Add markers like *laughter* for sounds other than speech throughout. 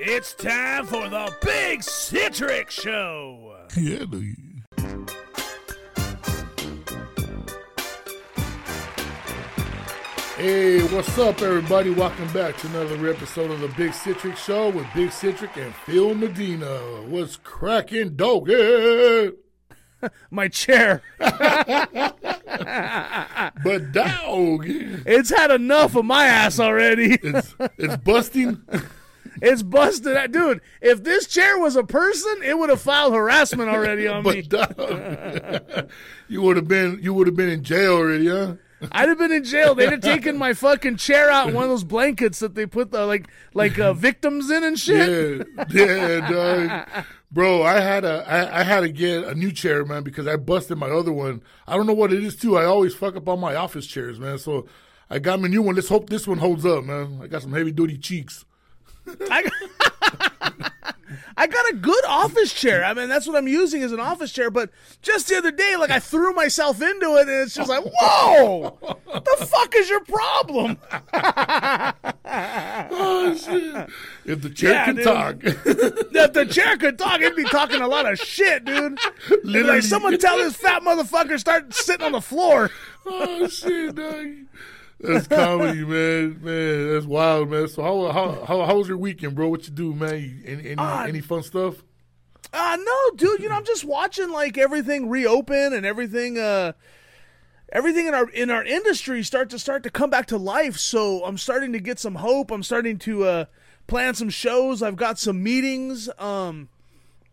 It's time for the Big Citric Show. Yeah, dude. Hey, what's up, everybody? Welcome back to another episode of the Big Citric Show with Big Citric and Phil Medina. What's cracking, doggy? *laughs* My chair. *laughs* But dog, It's had enough of my ass already. it's it's busting. *laughs* It's busted. Dude, if this chair was a person, it would have filed harassment already on *laughs* me. *laughs* But *laughs* you would have been you would have been in jail already, huh? I'd have been in jail. They'd have taken my fucking chair out in one of those blankets that they put the like like uh, victims in and shit. Yeah, yeah, dog. Bro, I had a I, I had to get a new chair, man, because I busted my other one. I don't know what it is too. I always fuck up on my office chairs, man. So I got me a new one. Let's hope this one holds up, man. I got some heavy duty cheeks. I got, *laughs* I got a good office chair. I mean, that's what I'm using as an office chair. But just the other day, like I threw myself into it, and it's just like, whoa, the fuck is your problem? Oh shit! If the chair Yeah, can dude. talk, If the chair could talk, it'd be talking a lot of shit, dude. Literally. Like someone tell this fat motherfucker start sitting on the floor. oh shit, dog. That's comedy, man. Man, that's wild, man. So how how how, how was your weekend, bro? What you do, man? You- Any any, Ah, any fun stuff? Uh no, dude, you know, I'm just watching like everything reopen and everything uh everything in our in our industry start to start to come back to life. So I'm starting to get some hope. I'm starting to uh plan some shows. I've got some meetings, um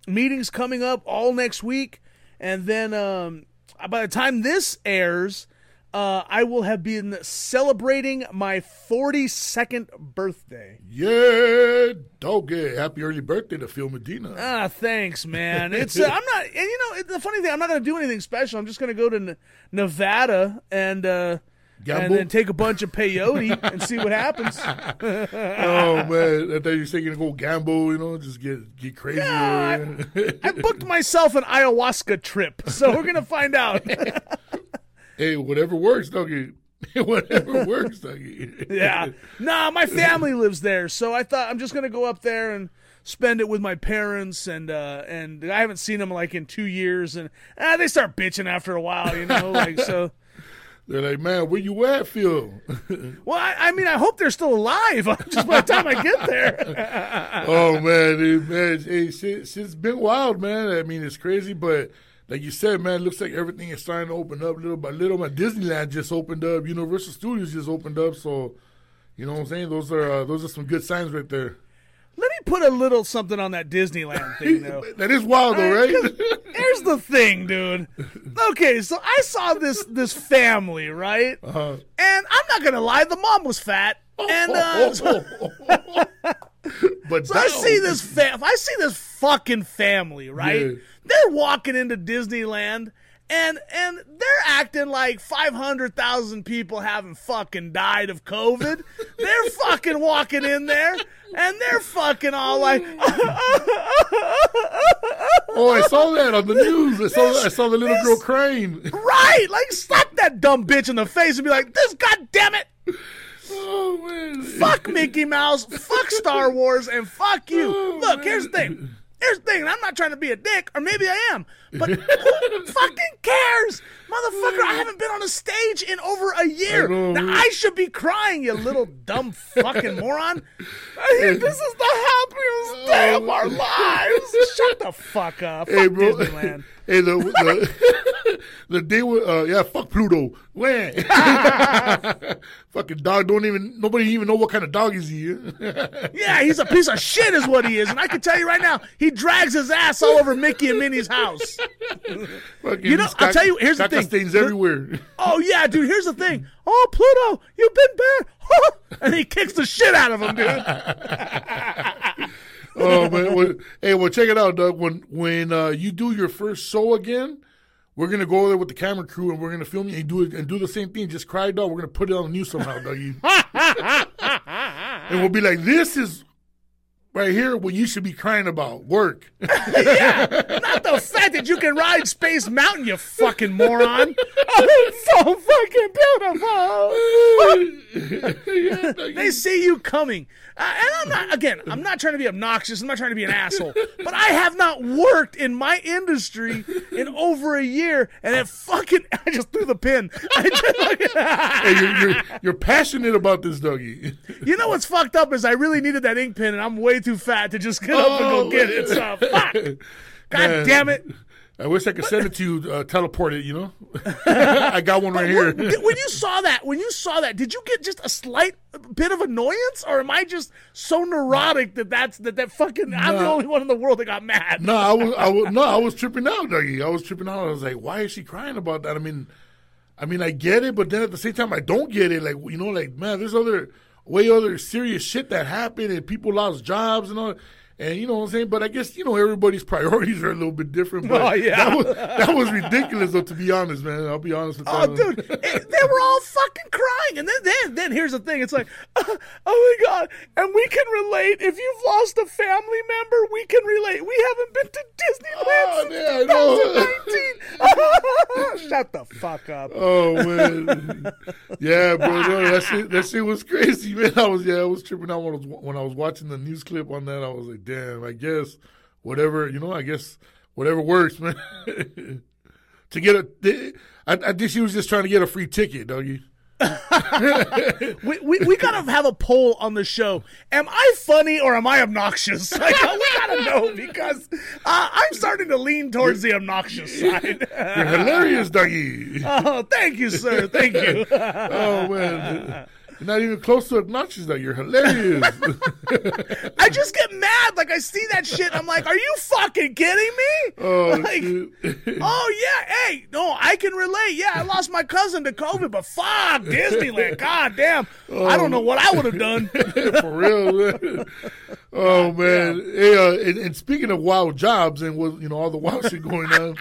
meetings coming up all next week. And then um by the time this airs, uh, I will have been celebrating my 42nd birthday. Yeah, doggy. Happy early birthday to Phil Medina. Ah, thanks, man. It's uh, *laughs* I'm not, and you know, the funny thing, I'm not going to do anything special. I'm just going to go to Nevada and uh, Gamble? and then take a bunch of peyote *laughs* and see what happens. *laughs* oh man, I thought you were you're gonna go gamble, you know, just get get crazy. Yeah, man. I booked myself an ayahuasca trip, so we're going to find out. Hey, whatever works, doggy. *laughs* whatever *laughs* works, doggy. yeah, nah, my family lives there, so I thought I'm just going to go up there and spend it with my parents and uh and I haven't seen them like in 2 years and ah, they start bitching after a while, you know, like so *laughs* They're like, man, where you at, Phil? Well, I, I mean, I hope they're still alive just by the time I get there. oh man, dude, man, hey, shit, shit's been wild, man. I mean, it's crazy, but like you said, man, it looks like everything is starting to open up little by little. My Disneyland just opened up, Universal Studios just opened up, so you know what I'm saying. Those are uh, those are some good signs right there. Let me put a little something on that Disneyland *laughs* thing, though. that is wild, though, right? *laughs* Here's the thing, dude. Okay, so I saw this this family, right? Uh-huh. And I'm not gonna lie, the mom was fat, and uh, so, *laughs* but so I see this fa- I see this fucking family, right? Yeah. They're walking into Disneyland. And and they're acting like five hundred thousand people haven't fucking died of COVID. they're *laughs* fucking walking in there, and they're fucking all like, *laughs* *laughs* Oh, I saw that on the news. I saw I saw the little girl crying. right, like slap that dumb bitch in the face and be like, this goddamn it, Oh man, fuck Mickey Mouse, fuck Star Wars, and fuck you. Oh, Look, here's the thing. Here's the thing. I'm not trying to be a dick, or maybe I am, but who *laughs* fucking cares? Motherfucker, I haven't been on a stage in over a year. I now. I should be crying, you little dumb fucking moron. Think this is the happiest day of our *laughs* lives. Shut the fuck up. Hey, Fuck bro. Disneyland. *laughs* Hey, the the, *laughs* the day with uh, yeah, fuck Pluto. When fucking dog don't even nobody even know what kind of dog is he. Yeah, he's a piece of shit, is what he is. And I can tell you right now, he drags his ass all over Mickey and Minnie's house. Fucking You know, I'll tell you- here's the thing. Stains The- everywhere. Oh, yeah, *laughs* dude, here's the thing. Oh, Pluto, you've been bad. *laughs* and he kicks the shit out of him, dude. *laughs* oh man, well, hey, well check it out, Doug. When when uh, you do your first show again, we're gonna go over there with the camera crew and we're gonna film you and do it and do the same thing. Just cry, dog. We're gonna put it on the news somehow, Dougie. and we'll be like, this is right here what you should be crying about work. *laughs* yeah, Not the fact that you can ride Space Mountain, you fucking moron. *laughs* Oh, it's so fucking beautiful. *laughs* they see you coming. Uh, and I'm not, again, I'm not trying to be obnoxious. I'm not trying to be an asshole. But I have not worked in my industry in over a year. And it fucking, I just threw the pin. I just, hey, you're, you're, you're passionate about this, Dougie. you know what's fucked up is I really needed that ink pen and I'm way too fat to just get up and go get it. So, fuck. God Man. damn it. I wish I could send it to you, uh, teleport it. You know, *laughs* I got one right here. When, when you saw that, when you saw that, did you get just a slight bit of annoyance, or am I just so neurotic that that's that that fucking I'm the only one in the world that got mad? No, I was, I was, no, I was tripping out, Dougie. I was tripping out. I was like, why is she crying about that? I mean, I mean, I get it, but then at the same time, I don't get it. Like, you know, like, man, there's other, way other serious shit that happened, and people lost jobs and all. And you know what I'm saying? But I guess, you know, everybody's *laughs* priorities are a little bit different. But Oh, yeah. That was, that was ridiculous, though, to be honest, man. I'll be honest with you. Oh, dude, it- they were all fucking crying, and then, then, then here's the thing: it's like, *laughs* oh, my god, and we can relate. If you've lost a family member, we can relate. We haven't been to Disneyland Oh, since know. 2019. *laughs* Shut the fuck up. Oh man, yeah, bro, no, that shit, that shit was crazy, man. I was, yeah, I was tripping out when I was when I was watching the news clip on that. I was like, damn, I guess whatever, you know, I guess whatever works, *laughs* man. to get a, I, I think she was just trying to get a free ticket, doggy. *laughs* We, we, we gotta have a poll on the show. Am I funny or am I obnoxious? *laughs* Like, we gotta know because uh, I'm starting to lean towards the obnoxious side. You're hilarious, doggy. oh, thank you, sir. Thank you. oh man, you're not even close to obnoxious, though. You're hilarious. *laughs* I just get mad. Like I see that shit. I'm like, are you fucking kidding me? oh Like. *laughs* Oh yeah, hey, no, I can relate. Yeah, I lost my cousin to COVID, but fuck Disneyland. *laughs* God damn, I don't know what I would have done. For real, man. Oh man. Hey, uh, and, and speaking of wild jobs and what you know all the wild shit going on,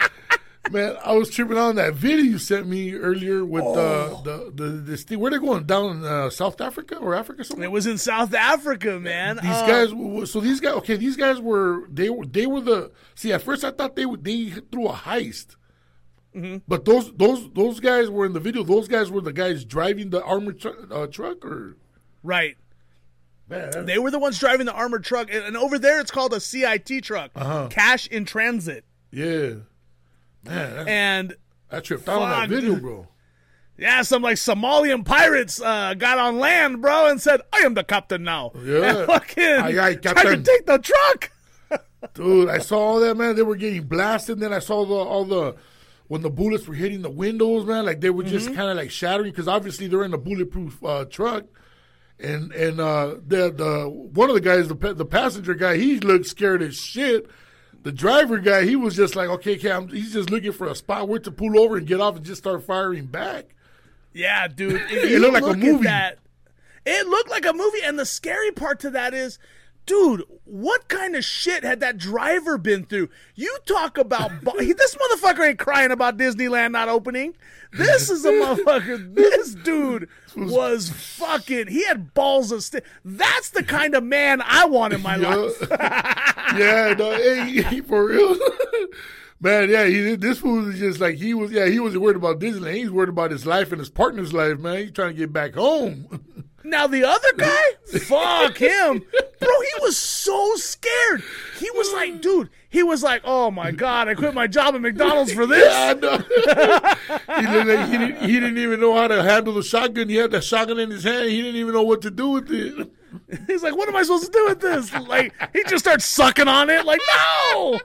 man, I was tripping on that video you sent me earlier with uh, the the this thing. Where they going down in uh, South Africa or Africa somewhere? It was in South Africa, man. These Uh, guys, so these guys, okay, these guys were they were they were the see. At first, I thought they they threw a heist, Mm-hmm. but those those those guys were in the video. Those guys were the guys driving the armored tr- uh, truck, or right. man, They were the ones driving the armored truck, and, and over there it's called a CIT truck, Uh-huh. cash in transit. yeah, man, that, And I tripped out on that video, bro. yeah, some like Somalian pirates uh, got on land, bro, and said, "I am the captain now." Yeah. *laughs* and fucking Aye, aye, tried to take the truck. *laughs* Dude, I saw all that, man. They were getting blasted. Then I saw the all the when the bullets were hitting the windows, man. Like they were just Mm-hmm. kind of like shattering because obviously they're in a bulletproof uh, truck. And and uh, the the one of the guys, the the passenger guy, he looked scared as shit. The driver guy, he was just like, okay, okay, I'm, he's just looking for a spot where to pull over and get off and just start firing back. Yeah, dude. *laughs* It looked like a movie. That, it looked like a movie, and the scary part to that is, dude, what kind of shit had that driver been through? You talk about this motherfucker ain't crying about Disneyland not opening. This is a motherfucker. This dude was fucking. He had balls of steel. That's the kind of man I want in my *laughs* Yeah. life. *laughs* yeah, no, hey, he- for real. *laughs* Man, yeah, he this fool was just like he was. Yeah, he wasn't worried about Disneyland. He's worried about his life and his partner's life. Man, he's trying to get back home. Now the other guy, *laughs* fuck him, bro. He was so scared. He was like, dude. He was like, oh my god, I quit my job at McDonald's for this. *laughs* I know. *laughs* he, like he, didn't, he didn't even know how to handle the shotgun. He had the shotgun in his hand. He didn't even know what to do with it. *laughs* He's like, what am I supposed to do with this? Like, he just starts sucking on it. Like, no.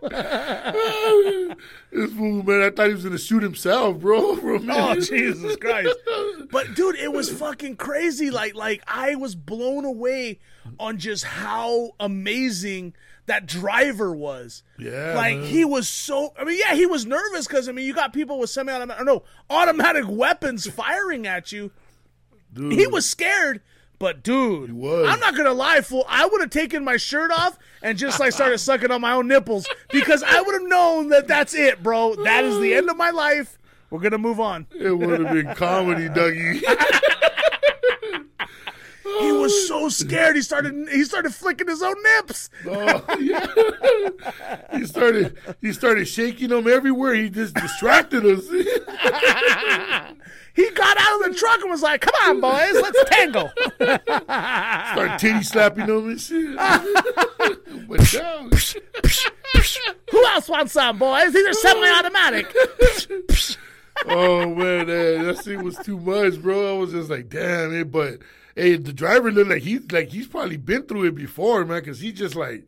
this fool, man, I thought he was gonna shoot himself, bro. A Oh. Jesus Christ! But dude, it was fucking crazy. Like, like I was blown away on just how amazing that driver was. Yeah, like man. he was so. I mean, yeah, he was nervous because I mean, you got people with semi-automatic, or no, automatic weapons firing at you. Dude. He was scared. But dude. I'm not gonna lie, fool. I would have taken my shirt off and just like started *laughs* sucking on my own nipples because I would have known that that's it, bro. That is the end of my life. We're gonna move on. It would have been comedy, Dougie. *laughs* He was so oh. scared. He started he started flicking his own nips. Oh, yeah. *laughs* he started he started shaking them everywhere. He just distracted us. *laughs* He got out of the truck and was like, "Come on, boys, let's tangle." *laughs* Started titty slapping them and shit. Went down. Who else wants some, boys? These are semi-automatic. oh man, that, that scene was too much, bro. I was just like, damn it. But hey, the driver looked like he's like he's probably been through it before, man. Because he just like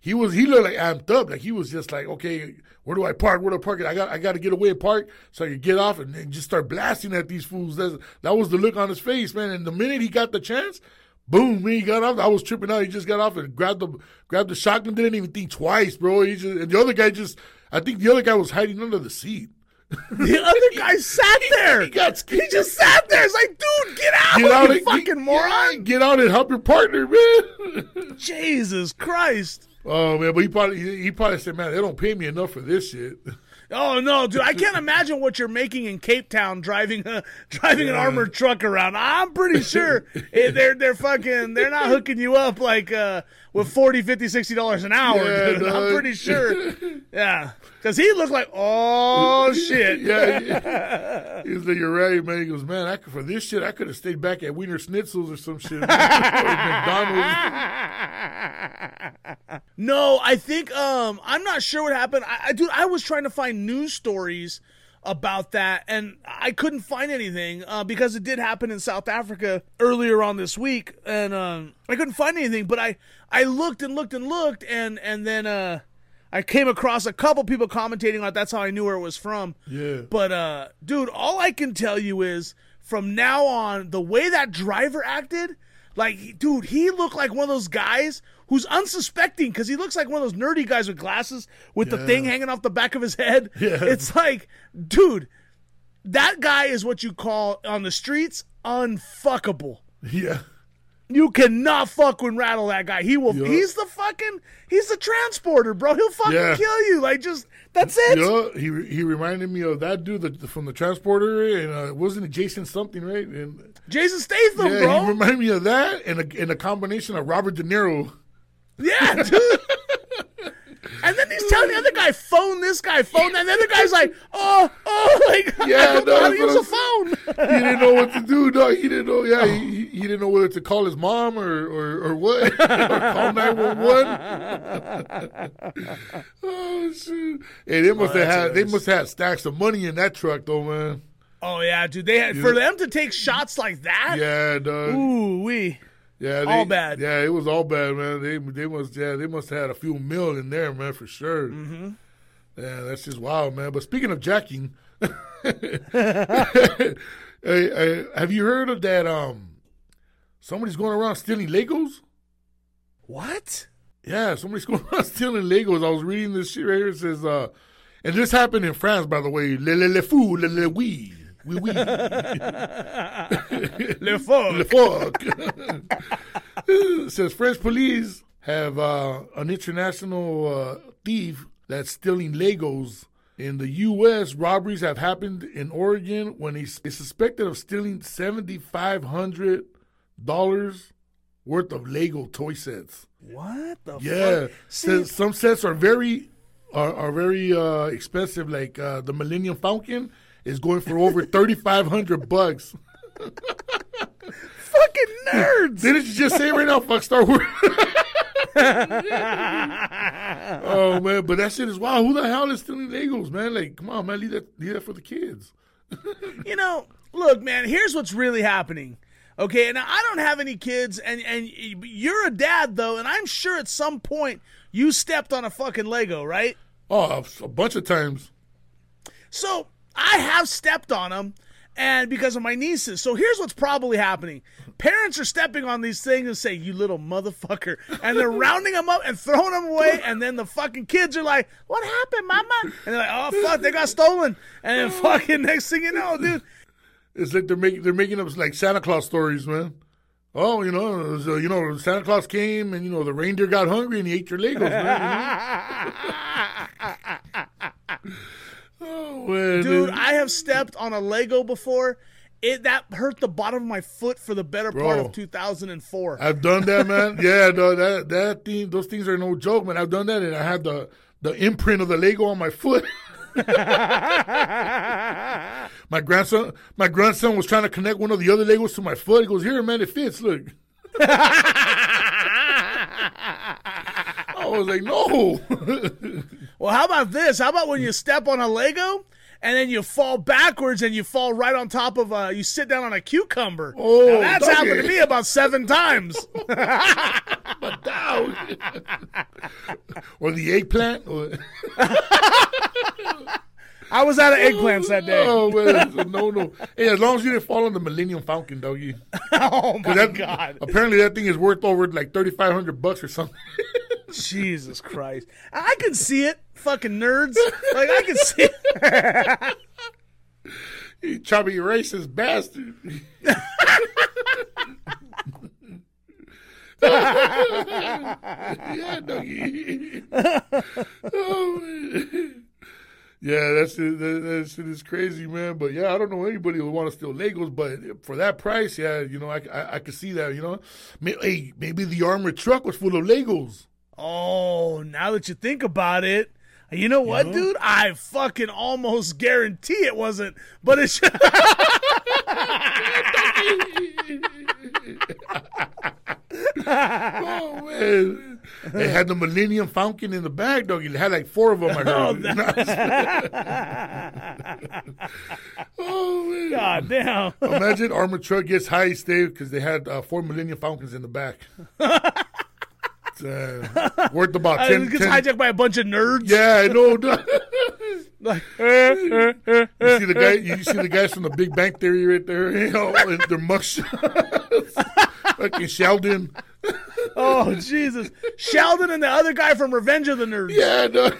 he was he looked like amped up. Like he was just like, okay, where do I park? Where do I park? I got I got to get away and park so I could get off and, and just start blasting at these fools. That's, that was the look on his face, man. And the minute he got the chance. Boom! When he got off, I was tripping out. He just got off and grabbed the grabbed the shotgun. Didn't even think twice, bro. He just and the other guy just. I think the other guy was hiding under the seat. The other guy sat *laughs* there. He got. He just sat there. It's like, dude, get out, Get out you and- fucking get- moron! Get out and help your partner, man. *laughs* Jesus Christ! oh man, but he probably he probably said, man, they don't pay me enough for this shit. Oh no, dude! I can't *laughs* imagine what you're making in Cape Town driving a driving an armored truck around. I'm pretty sure they're they're fucking they're not hooking you up like uh, with 40 50 60 dollars an hour. Yeah, dude. I'm pretty sure. Yeah, because he looked like oh *laughs* shit. yeah, yeah. *laughs* He's like, you're right, man. He goes, man, I could, for this shit, I could have stayed back at Wienerschnitzels or some shit. or McDonald's. *laughs* No, I think um I'm not sure what happened. I, I dude, I was trying to find news stories about that and I couldn't find anything uh, because it did happen in South Africa earlier on this week and um I couldn't find anything, but I I looked and looked and looked and and then uh I came across a couple people commentating on it. That's how I knew where it was from. Yeah. But uh dude, all I can tell you is from now on the way that driver acted, like dude, he looked like one of those guys who's unsuspecting cuz he looks like one of those nerdy guys with glasses with the thing hanging off the back of his head. *laughs* Yeah. It's like, dude, that guy is what you call on the streets unfuckable. *laughs* Yeah. You cannot fuck and rattle that guy. He will. Yeah. He's the fucking. He's the transporter, bro. He'll fucking Yeah. kill you. Like just that's it. Yeah, he he reminded me of that dude that, from the transporter, and uh, wasn't it Jason something, right? And Jason Statham, yeah, bro. he reminded me of that, and a, and a combination of Robert De Niro. Yeah, dude. *laughs* and then he's telling the other guy, phone this guy, phone that. And the other guy's like, oh, oh, like, *laughs* I Yeah, don't know no, how to that's use a phone. He didn't know what to do. No, he didn't know. Yeah, he, he- he didn't know whether to call his mom or or, or what. *laughs* or call nine one one. *laughs* Oh shoot! Hey, they must have had they must have had stacks of money in that truck, though, man. oh, yeah, dude. They had, For them to take shots like that, Yeah, dog. ooh, we. Yeah, they, All bad. Yeah, it was all bad, man. They they must yeah they must have had a few mil in there, man, for sure. Mm-hmm. Yeah, that's just wild, man. But speaking of jacking, *laughs* have you heard of that? Um, somebody's going around stealing Legos. What? Yeah, somebody's *laughs* going around stealing Legos. I was reading this shit right here. It says, uh, and this happened in France, by the way. Le le le fou, le le oui. Oui, oui. *laughs* Le fuck. Le fuck. *laughs* Says French police have uh, an international uh, thief that's stealing Legos. In the U.S., robberies have happened in Oregon when he's is suspected of stealing seventy five hundred dollars worth of Lego toy sets. What the Yeah, fuck? says some sets are very are, are very uh, expensive. Like uh, the Millennium Falcon is going for over thirty five hundred bucks. fucking nerds. Didn't you just say right now, fuck Star Wars? *laughs* oh man, but that shit is wow. Who the hell is stealing Legos, man? Like, come on, man, leave that leave that for the kids. *laughs* you know, look, man, here's what's really happening. Okay, now I don't have any kids, and and you're a dad though, and I'm sure at some point you stepped on a fucking Lego, right? Oh, a bunch of times. So I have stepped on them, and because of my nieces. So here's what's probably happening: parents are stepping on these things and say, "You little motherfucker," and they're rounding them up and throwing them away, and then the fucking kids are like, "What happened, mama?" And they're like, "Oh fuck, they got stolen," and then fucking next thing you know, dude. It's like they're making they're making up like Santa Claus stories, man. Oh, you know, so, uh, you know, Santa Claus came and you know the reindeer got hungry and he ate your Legos, man. you know? *laughs* *sighs* oh man, Dude, I have stepped on a Lego before. it that hurt the bottom of my foot for the better part of 2004. I've done that, man. *laughs* yeah, no, that that thing, those things are no joke, man. I've done that, and I had the the imprint of the Lego on my foot. *laughs* my grandson, my grandson was trying to connect one of the other Legos to my foot. He goes, "Here, man, it fits. Look." *laughs* I was like, "No." *laughs* well, how about this? How about when you step on a Lego and then you fall backwards and you fall right on top of a, you sit down on a cucumber. Oh, Now, that's doggy. happened to me about seven times. but Down. *laughs* or the eggplant. *laughs* I was out of eggplants that day. oh man, no, no. Hey, as long as you didn't fall on the Millennium Falcon, doggy. Oh my That- god. Apparently, that thing is worth over like thirty five hundred bucks or something. Jesus Christ. I can see it, fucking nerds. Like I can see it. *laughs* you chubby racist bastard. *laughs* yeah, oh. Yeah, that's. That, that shit is crazy, man. But yeah, I don't know anybody who want to steal Legos, but for that price, yeah, you know, I, I, I could see that. You know, hey, maybe the armored truck was full of Legos. Oh, now that you think about it, you know what, dude? I fucking almost guarantee it wasn't, but it's *laughs* *laughs* Oh man, they had the Millennium Falcon in the bag, dog. They had like four of them. I *laughs* heard. oh man. God damn. Imagine armored truck gets high stay because they had uh, four Millennium Falcons in the back. Uh, worth about *laughs* Uh, 10, it gets 10 hijacked by a bunch of nerds. Yeah, I know. *laughs* *laughs* Like, you see the guy. You see the guys from the Big Bang Theory right there. You know, and their mugshots. Fucking Sheldon. oh Jesus, Sheldon and the other guy from Revenge of the Nerds. Yeah, no.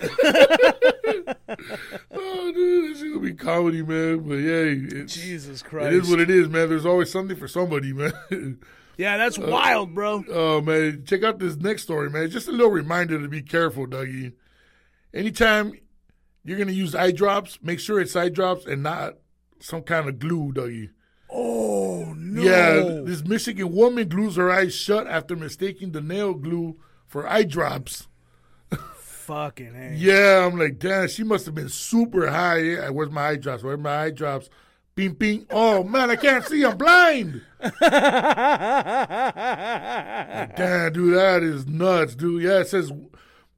oh, dude, this is gonna be comedy, man. But yeah, it's, Jesus Christ. it is what it is, man. There's always something for somebody, man. Yeah, that's uh, wild, bro. oh man, check out this next story, man. Just a little reminder to be careful, Dougie. Anytime you're gonna use eye drops, make sure it's eye drops and not some kind of glue, Dougie. Oh no. Yeah, this Michigan woman glues her eyes shut after mistaking the nail glue for eye drops. Fucking hey. Yeah, I'm like, damn, she must have been super high. Yeah, where's my eye drops? Where's my eye drops? Bing, bing. Oh, man, I can't see. I'm blind. *laughs* Damn, dude, that is nuts, dude. Yeah, it says,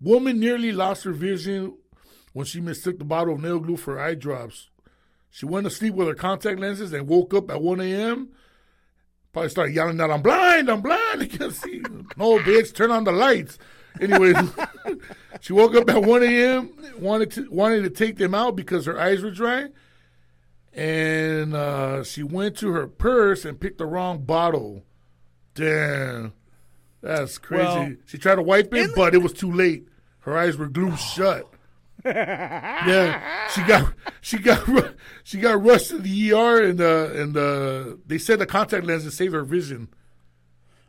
woman nearly lost her vision when she mistook the bottle of nail glue for eye drops. She went to sleep with her contact lenses and woke up at 1 a.m. Probably started yelling out, I'm blind, I'm blind. I can't see. *laughs* No, bitch, turn on the lights. Anyways, *laughs* she woke up at 1 a.m., wanted to, wanted to take them out because her eyes were dry. And uh, she went to her purse and picked the wrong bottle. Damn. That's crazy. Well, she tried to wipe it, but it was too late. Her eyes were glued *sighs* shut. yeah, she got *laughs* she got she got rushed to the ER and uh, and uh, they said the contact lenses saved her vision.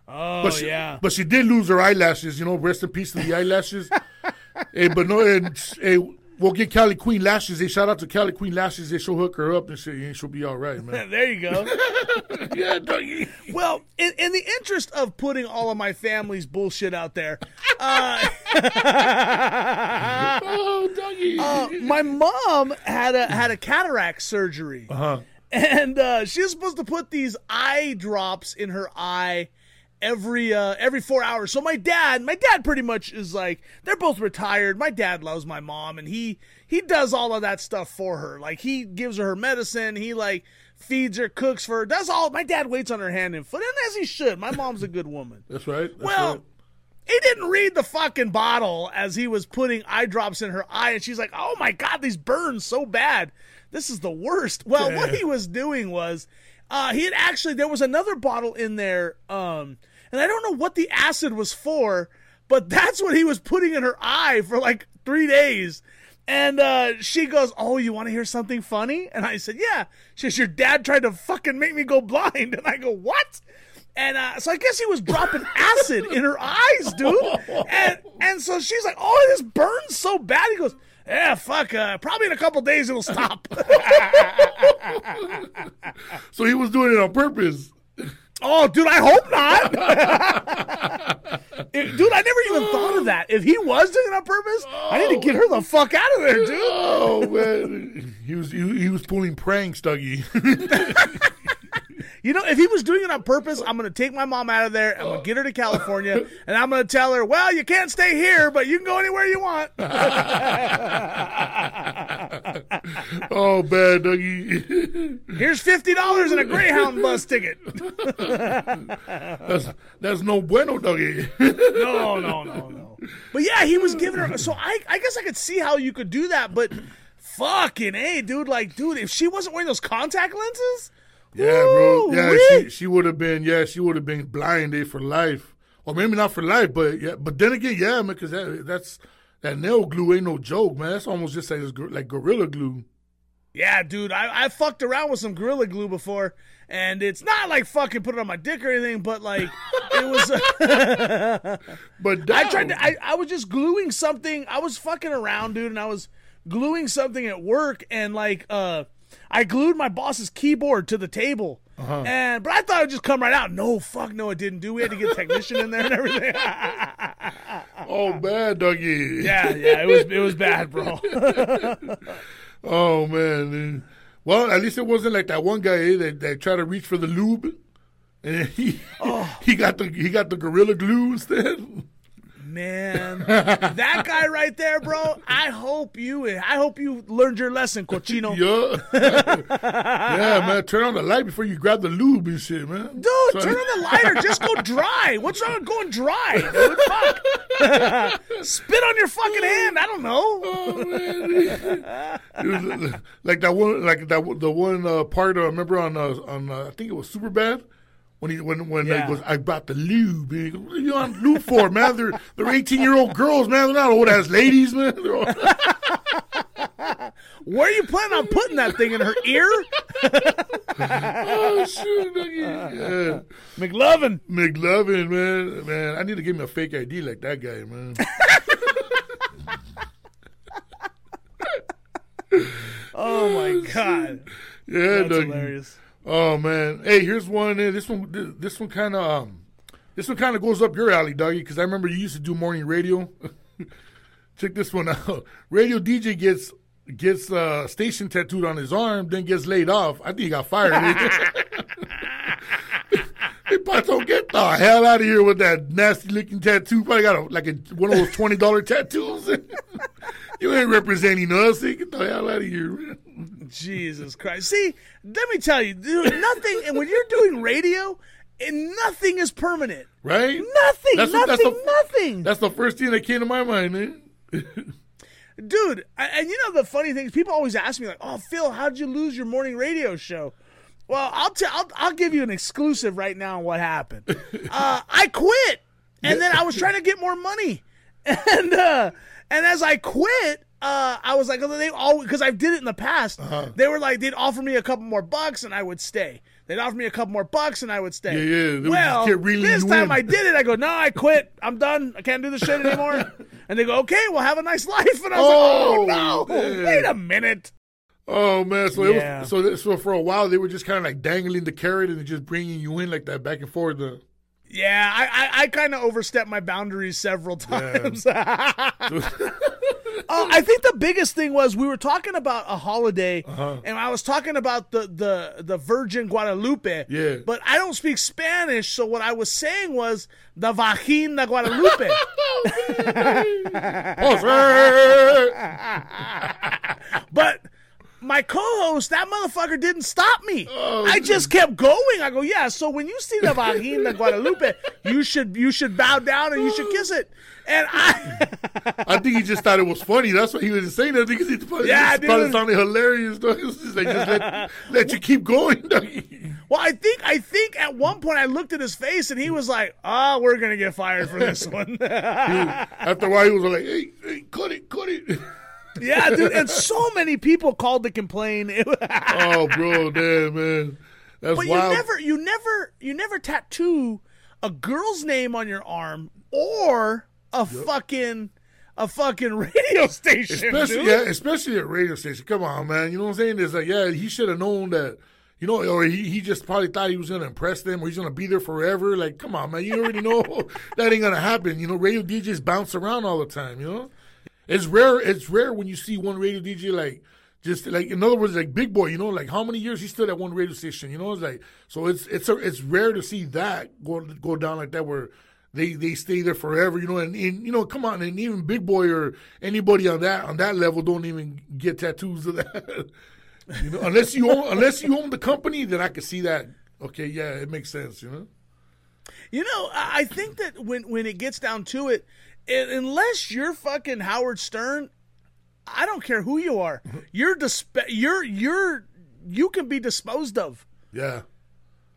Oh But she, yeah. but she did lose her eyelashes. You know, rest in peace to the eyelashes. hey, *laughs* but no, and hey, we'll get Cali Queen lashes. They shout out to Cali Queen lashes. They she'll hook her up and shit, and she'll be all right, man. *laughs* there you go. *laughs* yeah, doggy. Well, in, in the interest of putting all of my family's bullshit out there, uh, *laughs* Oh, doggy. uh, my mom had a had a cataract surgery, uh-huh. and uh, she was supposed to put these eye drops in her eye every uh, every four hours. So my dad, my dad, pretty much is like they're both retired. My dad loves my mom, and he he does all of that stuff for her. Like he gives her her medicine. He like feeds her, cooks for her, does all. My dad waits on her hand and foot, and as he should. My mom's a good woman. *laughs* That's right. That's Well, right. he didn't read the fucking bottle as he was putting eye drops in her eye, and she's like, "Oh my god, these burn so bad. This is the worst." Well, what he *laughs* was doing was, uh, he had actually there was another bottle in there, um, and I don't know what the acid was for, but *laughs* that's what he was putting in her eye for like three days. And uh, she goes, "Oh, you want to hear something funny?" And I said, "Yeah." She says, "Your dad tried to fucking make me go blind," *laughs* and I go, "What?" And uh, so I guess he was dropping *laughs* acid in her eyes, dude. And and so she's like, "Oh, this burns so bad." He goes, Yeah, fuck. Uh, probably in a couple days it'll stop. *laughs* So he was doing it on purpose. oh, dude, I hope not. *laughs* If- dude, I never even thought of that. If he was doing it on purpose, I need to get her the fuck out of there, dude. Oh man, he was he, he was pulling pranks, Dougie. *laughs* You know, if he was doing it on purpose, I'm going to take my mom out of there. I'm going to get her to California, and I'm going to tell her, well, you can't stay here, but you can go anywhere you want. *laughs* oh man, Dougie. Here's $50 and a Greyhound bus ticket. that's that's no bueno, Dougie. No, no, no, no. But yeah, he was giving her. So I, I guess I could see how you could do that, but fucking a, dude, like, dude, if she wasn't wearing those contact lenses, yeah, bro. Yeah, she she would have been. Yeah, she would have been blinded for life, or maybe not for life, but yeah. But then again, yeah, man, because that, that's that nail glue ain't no joke, man. That's almost just like like gorilla glue. Yeah, dude, I, I fucked around with some Gorilla Glue before, and it's not like fucking put it on my dick or anything, but like it was. *laughs* But I tried to. I, I was just gluing something. I was fucking around, dude, and I was gluing something at work, and like uh, I glued my boss's keyboard to the table. Uh-huh. And but I thought it'd just come right out. No, fuck, no, it didn't do. We had to get a technician in there and everything. *laughs* oh, bad, Dougie. yeah, yeah, it was it was bad, bro. *laughs* Oh man. Well, at least it wasn't like that one guy eh, that, that tried to reach for the lube, and *laughs* he Oh. he got the he got the gorilla glue instead. Man, *laughs* that guy right there, bro. I hope you. I hope you learned your lesson, cochino. *laughs* Yeah, yeah, man. Turn on the light before you grab the lube and shit, man. Dude, So- turn on the lighter. Just go dry. What's wrong with going dry? Fuck. *laughs* Spit on your fucking hand. I don't know. Oh, man. Like that one, like that the one uh, part. Uh, remember on uh, on uh, I think it was Superbad. When he when when Yeah. he goes, I brought the lube. He goes, what are you on lube for, man? They're they're eighteen year old girls, man. They're not old ass ladies, man. *laughs* Where are you planning on putting that thing in her ear? *laughs* oh shoot, yeah. McLovin. McLovin, man, man. I need to give me a fake ID like that guy, man. *laughs* Oh my god. Yeah, That's hilarious. Oh man, hey, here's one. This one, this one kind of, um, this one kind of goes up your alley, doggy. Because I remember you used to do morning radio. *laughs* Check this one out. *laughs* Radio DJ gets gets uh, station tattooed on his arm, then gets laid off. I think he got fired. *laughs* hey, Pato, get the hell out of here with that nasty looking tattoo. Probably got a, like a, one of those twenty dollar tattoos. you ain't representing us. Hey, get the hell out of here. man. Jesus Christ. See, let me tell you, dude, nothing, and when you're doing radio, and nothing is permanent. Right? Nothing, That's- nothing, that's the- nothing. That's the first thing that came to my mind, man. *laughs* dude I- and you know the funny thing is people always ask me like oh phil how'd you lose your morning radio show well i'll tell I'll, I'll give you an exclusive right now on what happened *laughs* uh, i quit and then i was trying to get more money *laughs* and uh and as i quit uh, I was like, oh, they all because I did it in the past. Uh-huh. They were like, they'd offer me a couple more bucks and I would stay. They'd offer me a couple more bucks and I would stay. Yeah, yeah, they would just Well, reeling this time in. I did it. I go, no, I quit. I'm done. I can't do this shit anymore. *laughs* and they go, okay, well, have a nice life. *laughs* And I was Oh, like, oh no, man. wait a minute. Oh man, so it Yeah. was so so for a while they were just kind of like dangling the carrot and just bringing you in like that back and forth. Uh, Yeah, I I, I kind of overstepped my boundaries several times. *laughs* Uh, I think the biggest thing was we were talking about a holiday, Uh-huh. and I was talking about the the the Virgin Guadalupe. Yeah. But I don't speak Spanish, so what I was saying was the Vagina Guadalupe. *laughs* *laughs* oh, but my co-host, that motherfucker didn't stop me. Oh, I just kept going. I go, yeah. So when you see the Vagina Guadalupe, you should you should bow down and you should kiss it. And I, I think he just thought it was funny. That's why he was saying that because he probably, Yeah, just probably sounded hilarious. Dog. It *laughs* was just like just let, let you keep going. *laughs* Well, I think I think at one point I looked at his face and he was like, "Oh, we're gonna get fired for this one." *laughs* After a while, he was like, "Hey, hey, cut it, cut it." yeah, dude. And so many people called to complain. oh, bro, damn man, that's But you never, you never, you never tattoo a girl's name on your arm or a fucking a fucking *laughs* radio station, especially dude. yeah, especially at radio station. Come on, man. You know what I'm saying? It's like yeah, he should have known that. You know, or he, he just probably thought he was gonna impress them, or he's gonna be there forever. Like, come on, man, you already know *laughs* that ain't gonna happen. You know, radio DJs bounce around all the time. You know, it's rare. It's rare when you see one radio DJ like just like in other words, like Big Boy. You know, like how many years he stood at one radio station. You know, it's like so it's it's a, it's rare to see that go go down like that where they they stay there forever, you know, and, and, you know, come on, and even Big Boy or anybody on that on that level don't even get tattoos of that. *laughs* you know, unless you own unless you own the company, then I can see that. Okay, yeah, it makes sense, you know. You know, I I think that when when it gets down to it, it unless you're fucking Howard Stern, I don't care who you are. Mm-hmm. You're disp- you're you're you can be disposed of. Yeah.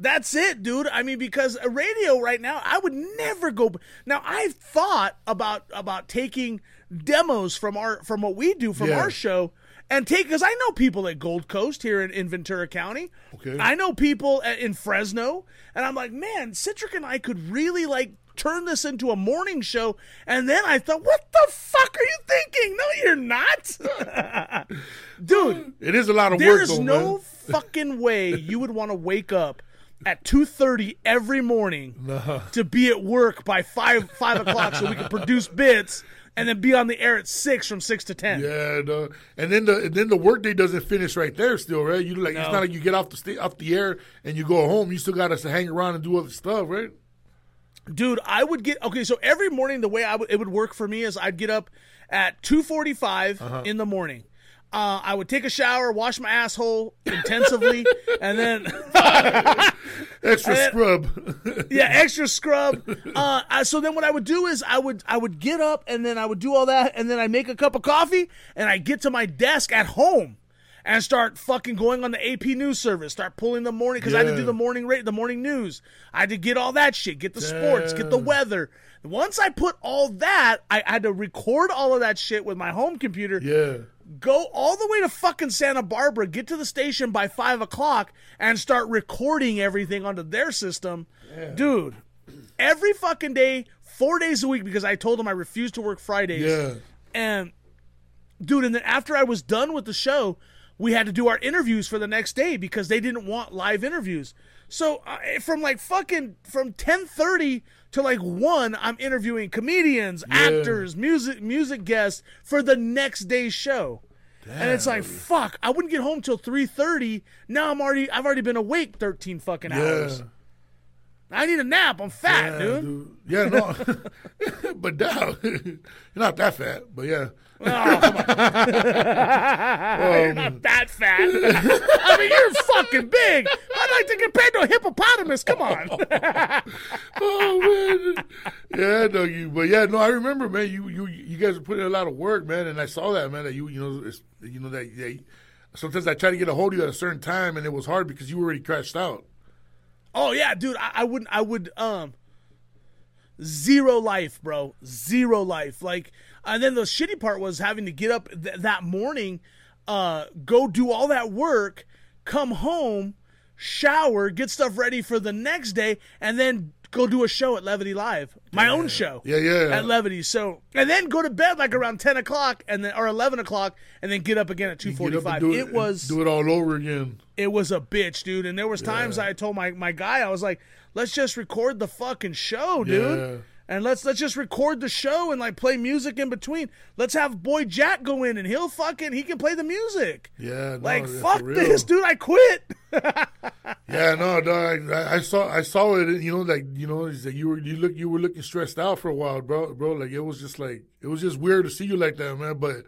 That's it, dude. I mean, because a radio right now, I would never go. Now, I've thought about about taking demos from our from what we do from Yeah. our show and take because I know people at Gold Coast here in, in Ventura County. Okay. I know people at, in Fresno, and I'm like, man, Citric and I could really like turn this into a morning show. And then I thought, what the fuck are you thinking? No, you're not, *laughs* dude. It is a lot of There work There is though, no *laughs* fucking way you would want to wake up at two thirty every morning Nah. to be at work by five five o'clock so we can produce bits and then be on the air at six from six to ten. Yeah, no. and then the and then the workday doesn't finish right there. Still, right? You like it's not like you get off the sta- off the air and you go home. You still got to hang around and do other stuff, right? Dude, I would get okay. So every morning, the way I would it would work for me is I'd get up at two forty five Uh-huh. in the morning. Uh, I would take a shower, wash my asshole intensively, *laughs* and then Extra And- scrub. yeah, extra scrub. Uh, I- so then what I would do is I would I would get up and then I would do all that and then I make a cup of coffee and I get to my desk at home and start fucking going on the AP news service, start pulling the morning because I had to do the morning rate, the morning news. I had to get all that shit, get the sports, get the weather. Once I put all that, I had to record all of that shit with my home computer yeah. Go all the way to fucking Santa Barbara, get to the station by five o'clock, and start recording everything onto their system. Dude, every fucking day, four days a week, because I told them I refused to work Fridays. Yeah. And, dude, and then after I was done with the show, we had to do our interviews for the next day because they didn't want live interviews. So uh, from like fucking from ten thirty to like one, I'm interviewing comedians, actors, music music guests for the next day's show. And it's like fuck, I wouldn't get home till three thirty. Now I'm already I've already been awake thirteen fucking hours. Yeah. I need a nap. I'm fat, Yeah, dude. dude. Yeah, no. *laughs* but down. *laughs* You're not that fat, but yeah. *laughs* You're not that fat. *laughs* I mean, you're fucking big. I'd like to compare to a hippopotamus. Come on. *laughs* oh man, yeah, no, you, but yeah, no, I remember, man. You, you, you guys were putting in a lot of work, man, and I saw that, man. That you, you know, it's, you know that. that sometimes I try to get a hold of you at a certain time, and it was hard because you were already crashed out. Oh yeah, dude. I, I wouldn't. I would. Um. Zero life, bro. Zero life. Like, and then the shitty part was having to get up th- that morning, uh, go do all that work, come home, shower, get stuff ready for the next day, and then go do a show at Levity Live, my own show. Yeah, yeah. At Levity. So, and then go to bed like around ten o'clock, and then or eleven o'clock, and then get up again at two forty five. Get up forty and five. do It was do it all over again. It was a bitch, dude. And there was times I told my, my guy, I was like, let's just record the fucking show, dude. Yeah. And let's let's just record the show and like play music in between. Let's have boy Jack go in and he'll fucking he can play the music. Yeah, no, Like yeah, fuck this, dude. I quit. *laughs* Yeah, no, dog. I, I saw, I saw it. You know, like you know, that you were you look you were looking stressed out for a while, bro. Bro, like it was just like it was just weird to see you like that, man. But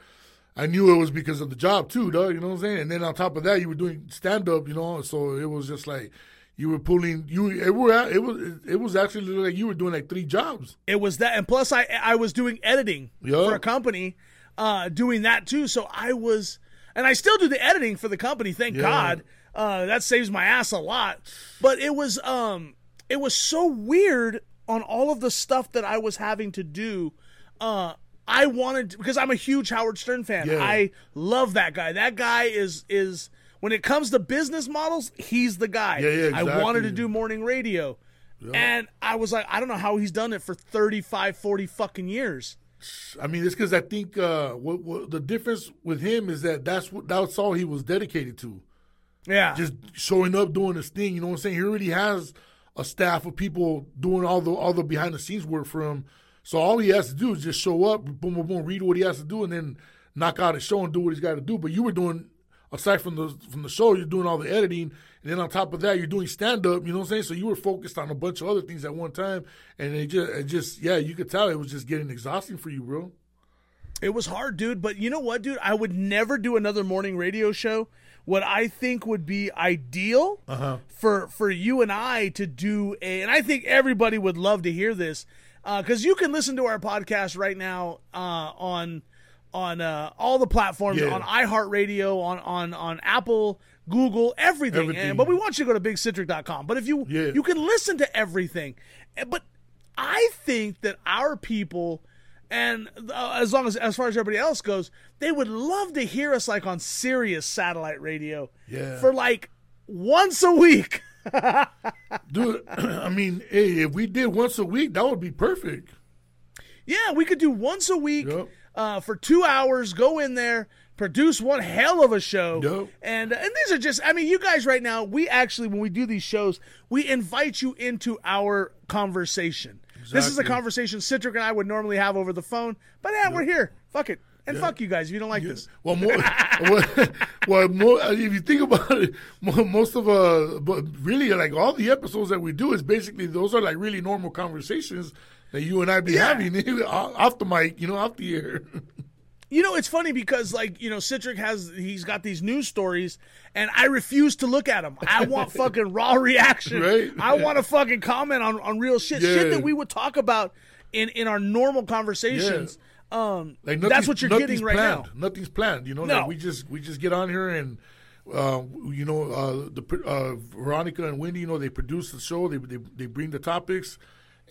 I knew it was because of the job too, dog. You know what I'm saying? And then on top of that, you were doing stand up, you know. So it was just like you were pulling you. It were it was it was actually like you were doing like three jobs. It was that, and plus I I was doing editing Yeah. for a company, uh, doing that too. So I was, and I still do the editing for the company. Thank Yeah. God, uh, that saves my ass a lot. But it was um, it was so weird on all of the stuff that I was having to do. Uh, I wanted because I'm a huge Howard Stern fan. Yeah. I love that guy. That guy is is when it comes to business models, he's the guy. Yeah, yeah, I wanted to do morning radio. And I was like, I don't know how he's done it for 35, 40 fucking years. I mean, it's because I think uh, what, what the difference with him is that that's what that's all he was dedicated to. Yeah. Just showing up, doing his thing. You know what I'm saying? He already has a staff of people doing all the all the behind the scenes work for him. So all he has to do is just show up, boom, boom, boom, read what he has to do, and then knock out his show and do what he's got to do. But you were doing aside from the from the show, you're doing all the editing, and then on top of that, you're doing stand up. You know what I'm saying? So you were focused on a bunch of other things at one time, and it just, it just yeah, you could tell it was just getting exhausting for you, bro. It was hard, dude. But you know what, dude? I would never do another morning radio show. What I think would be ideal Uh-huh. for for you and I to do a, and I think everybody would love to hear this because you can listen to our podcast right now uh, on on uh, all the platforms Yeah. on iHeartRadio, on on on Apple, Google, everything. Everything. And, but we want you to go to bigcitric.com. But if you Yeah. you can listen to everything, Eh, but I think that our people and uh, as long as as far as everybody else goes, they would love to hear us like on Sirius satellite radio Yeah. for like once a week. *laughs* *laughs* Dude, *clears throat* I mean, hey, if we did once a week, that would be perfect. Yeah, we could do once a week Yep. uh, for two hours. Go in there, produce one hell of a show, Yep. and and these are just. I mean, you guys right now. We actually, when we do these shows, we invite you into our conversation. This is a conversation Citric and I would normally have over the phone, but yeah, we're here. Fuck it, and fuck you guys if you don't like this. Well, more, *laughs* well, well more, if you think about it, most of uh, but really, like all the episodes that we do is basically those are like really normal conversations that you and I be Yeah. having *laughs* off the mic, you know, off the air. You know, it's funny because like you know, Citric has he's got these news stories, and I refuse to look at them. I want *laughs* fucking raw reaction. Right. I want to fucking comment on on real shit, Yeah. shit that we would talk about in in our normal conversations. Um, Like that's what you're getting right planned. now. Nothing's planned. You know, No. like we just we just get on here and. Uh, you know, uh, the uh, Veronica and Wendy, you know, they produce the show. They they, they bring the topics,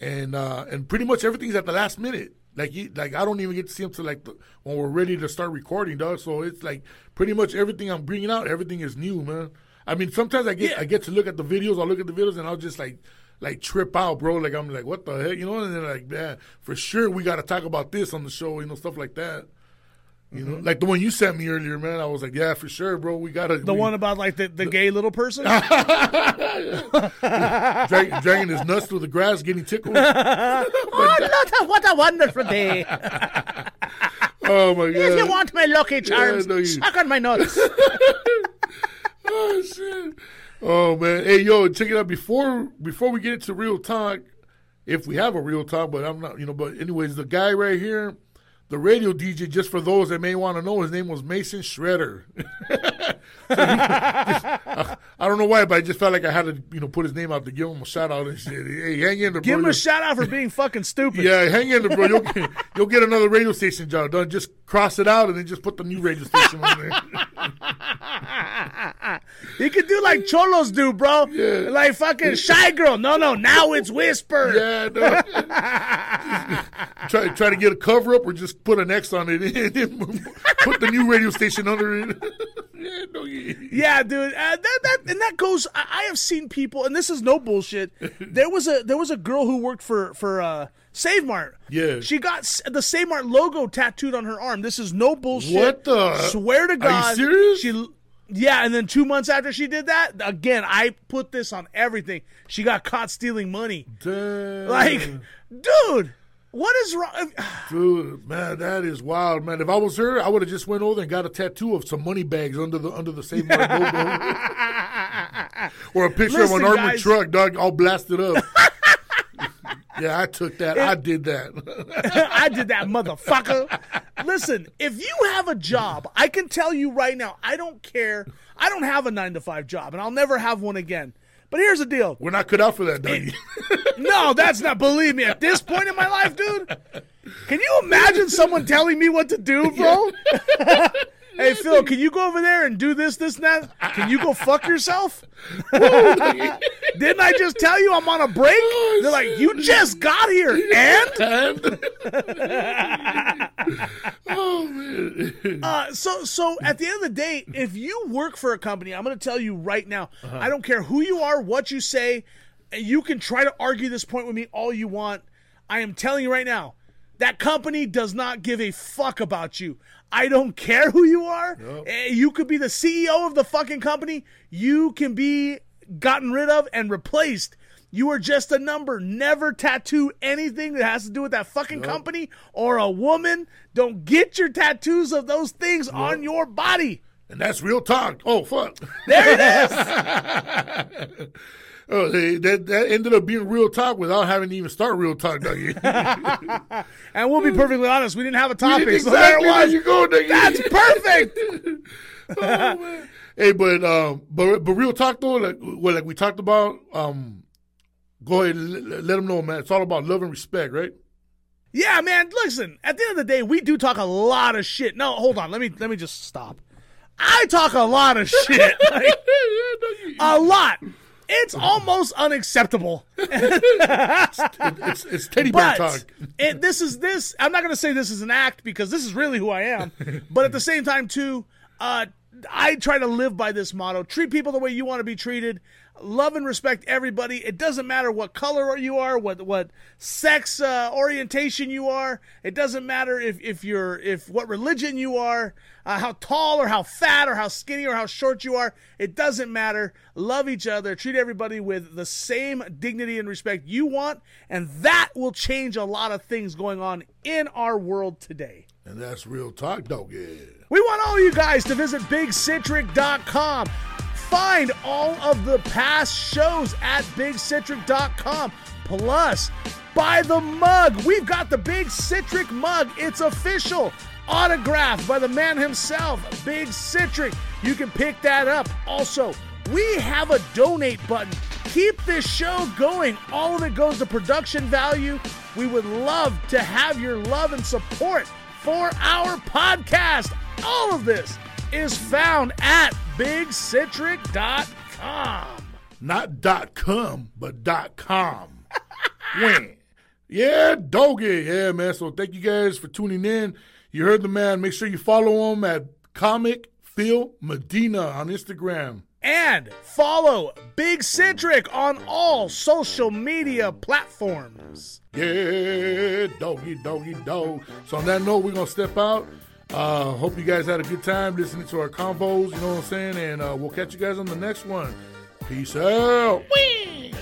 and uh, and pretty much everything's at the last minute. Like you, like I don't even get to see them till like the, when we're ready to start recording, dog. So it's like pretty much everything I'm bringing out, everything is new, man. I mean, sometimes I get Yeah. I get to look at the videos. I'll look at the videos and I'll just like like trip out, bro. Like I'm like, what the heck, you know? And then like, man, for sure we got to talk about this on the show, you know, stuff like that. You Mm-hmm. know, like the one you sent me earlier, man. I was like, yeah, for sure, bro. We gotta The we, one about like the, the gay little person. *laughs* drag, dragging his nuts through the grass, getting tickled. *laughs* oh, look, what a wonderful day! *laughs* oh my god! if you want my lucky charms, no, you- suck on my nuts. oh shit! Oh man! Hey yo, check it out. Before before we get into real talk, if we have a real talk, but I'm not, you know. But anyways, the guy right here, the radio DJ, just for those that may want to know, his name was Mason Shredder. *laughs* So he- just- I, I don't know why, but I just felt like I had to, you know, put his name out to give him a shout out and shit. Hey, hang in there, Give him a shout out for being fucking stupid. Yeah, hang in there, bro. You'll get, you'll get another radio station job done. Just cross it out and then just put the new radio station on there. *laughs* He could do like cholos do, bro. Yeah. Like fucking shy girl. No, no, now it's whisper. Yeah, no. try try to get a cover up or just put an X on it *laughs* and put the new radio station under it. Yeah, no, yeah. Yeah, dude. Uh, that that and that goes. I, I have seen people, and this is no bullshit. *laughs* There was a there was a girl who worked for for uh, Save Mart. Yeah. she got the Save Mart logo tattooed on her arm. This is no bullshit. What the- Swear to Are you God, serious? She. Yeah, and then two months after she did that, again, I put this on everything. She got caught stealing money. Damn. Like, dude, what is wrong? *sighs* Dude, man, that is wild, man. If I was her, I would have just went over and got a tattoo of some money bags under the under the Save Mart logo, or a picture Listen, of an armored guys. truck, dog, all blasted up. *laughs* yeah, I took that. I did that. *laughs* I did that, motherfucker. Listen, if you have a job, I can tell you right now, I don't care. I don't have a nine to five job, and I'll never have one again. But here's the deal. We're not cut out for that, doggy. *laughs* No, that's not. Believe me, at this point in my life, dude, can you imagine someone telling me what to do, bro? Hey, Phil, can you go over there and do this, this, and that? Can you go *laughs* fuck yourself? *laughs* Didn't I just tell you I'm on a break? They're like, you just got here, and *laughs* oh man. Uh, so, so at the end of the day, if you work for a company, I'm going to tell you right now, I don't care who you are, what you say, and you can try to argue this point with me all you want. I am telling you right now, That company does not give a fuck about you. I don't care who you are. Yep. Eh, You could be the CEO of the fucking company. You can be gotten rid of and replaced. You are just a number. Never tattoo anything that has to do with that fucking company or a woman. Don't get your tattoos of those things on your body. And that's real talk. Oh fuck. There it is. *laughs* Oh, that that ended up being real talk without having to even start real talk, Dougie. *laughs* *laughs* and we'll be perfectly honest, we didn't have a topic. exactly so there it there was. you go, Dougie. That's perfect. *laughs* Oh. Hey, but um, but but real talk though, like well, like we talked about, um, go ahead and let, let them know, man. It's all about love and respect, right? Yeah, man. Listen, at the end of the day, we do talk a lot of shit. No, hold on. Let me let me just stop. I talk a lot of shit. Like, a lot. It's almost unacceptable. *laughs* it's it's teddy bear But talk. it, this is this. I'm not going to say this is an act because this is really who I am. But at the same time, too, uh, I try to live by this motto: treat people the way you want to be treated. Love and respect everybody. It doesn't matter what color you are, what what sex uh, orientation you are. It doesn't matter if if you're if what religion you are, uh, how tall or how fat or how skinny or how short you are. It doesn't matter. Love each other. Treat everybody with the same dignity and respect you want, and that will change a lot of things going on in our world today. And that's real talk, dog. Yeah. We want all you guys to visit bigcitric.com. Find all of the past shows at bigcitric.com. Plus, buy the mug. We've got the Big Citric mug. It's official. Autographed by the man himself, Big Citric. You can pick that up. Also, we have a donate button. Keep this show going. All of it goes to production value. We would love to have your love and support for our podcast. All of this is found at bigcitric.com. Not dot com, but dot com. *laughs* when? Yeah, doggy. Yeah, man. So thank you guys for tuning in. You heard the man. Make sure you follow him at Comic Phil Medina on Instagram. And follow Big Citric on all social media platforms. Yeah, doggy, doggy, dog. So on that note, we're gonna step out. Uh, hope you guys had a good time listening to our combos. You know what I'm saying? And uh, we'll catch you guys on the next one. Peace out. Whee!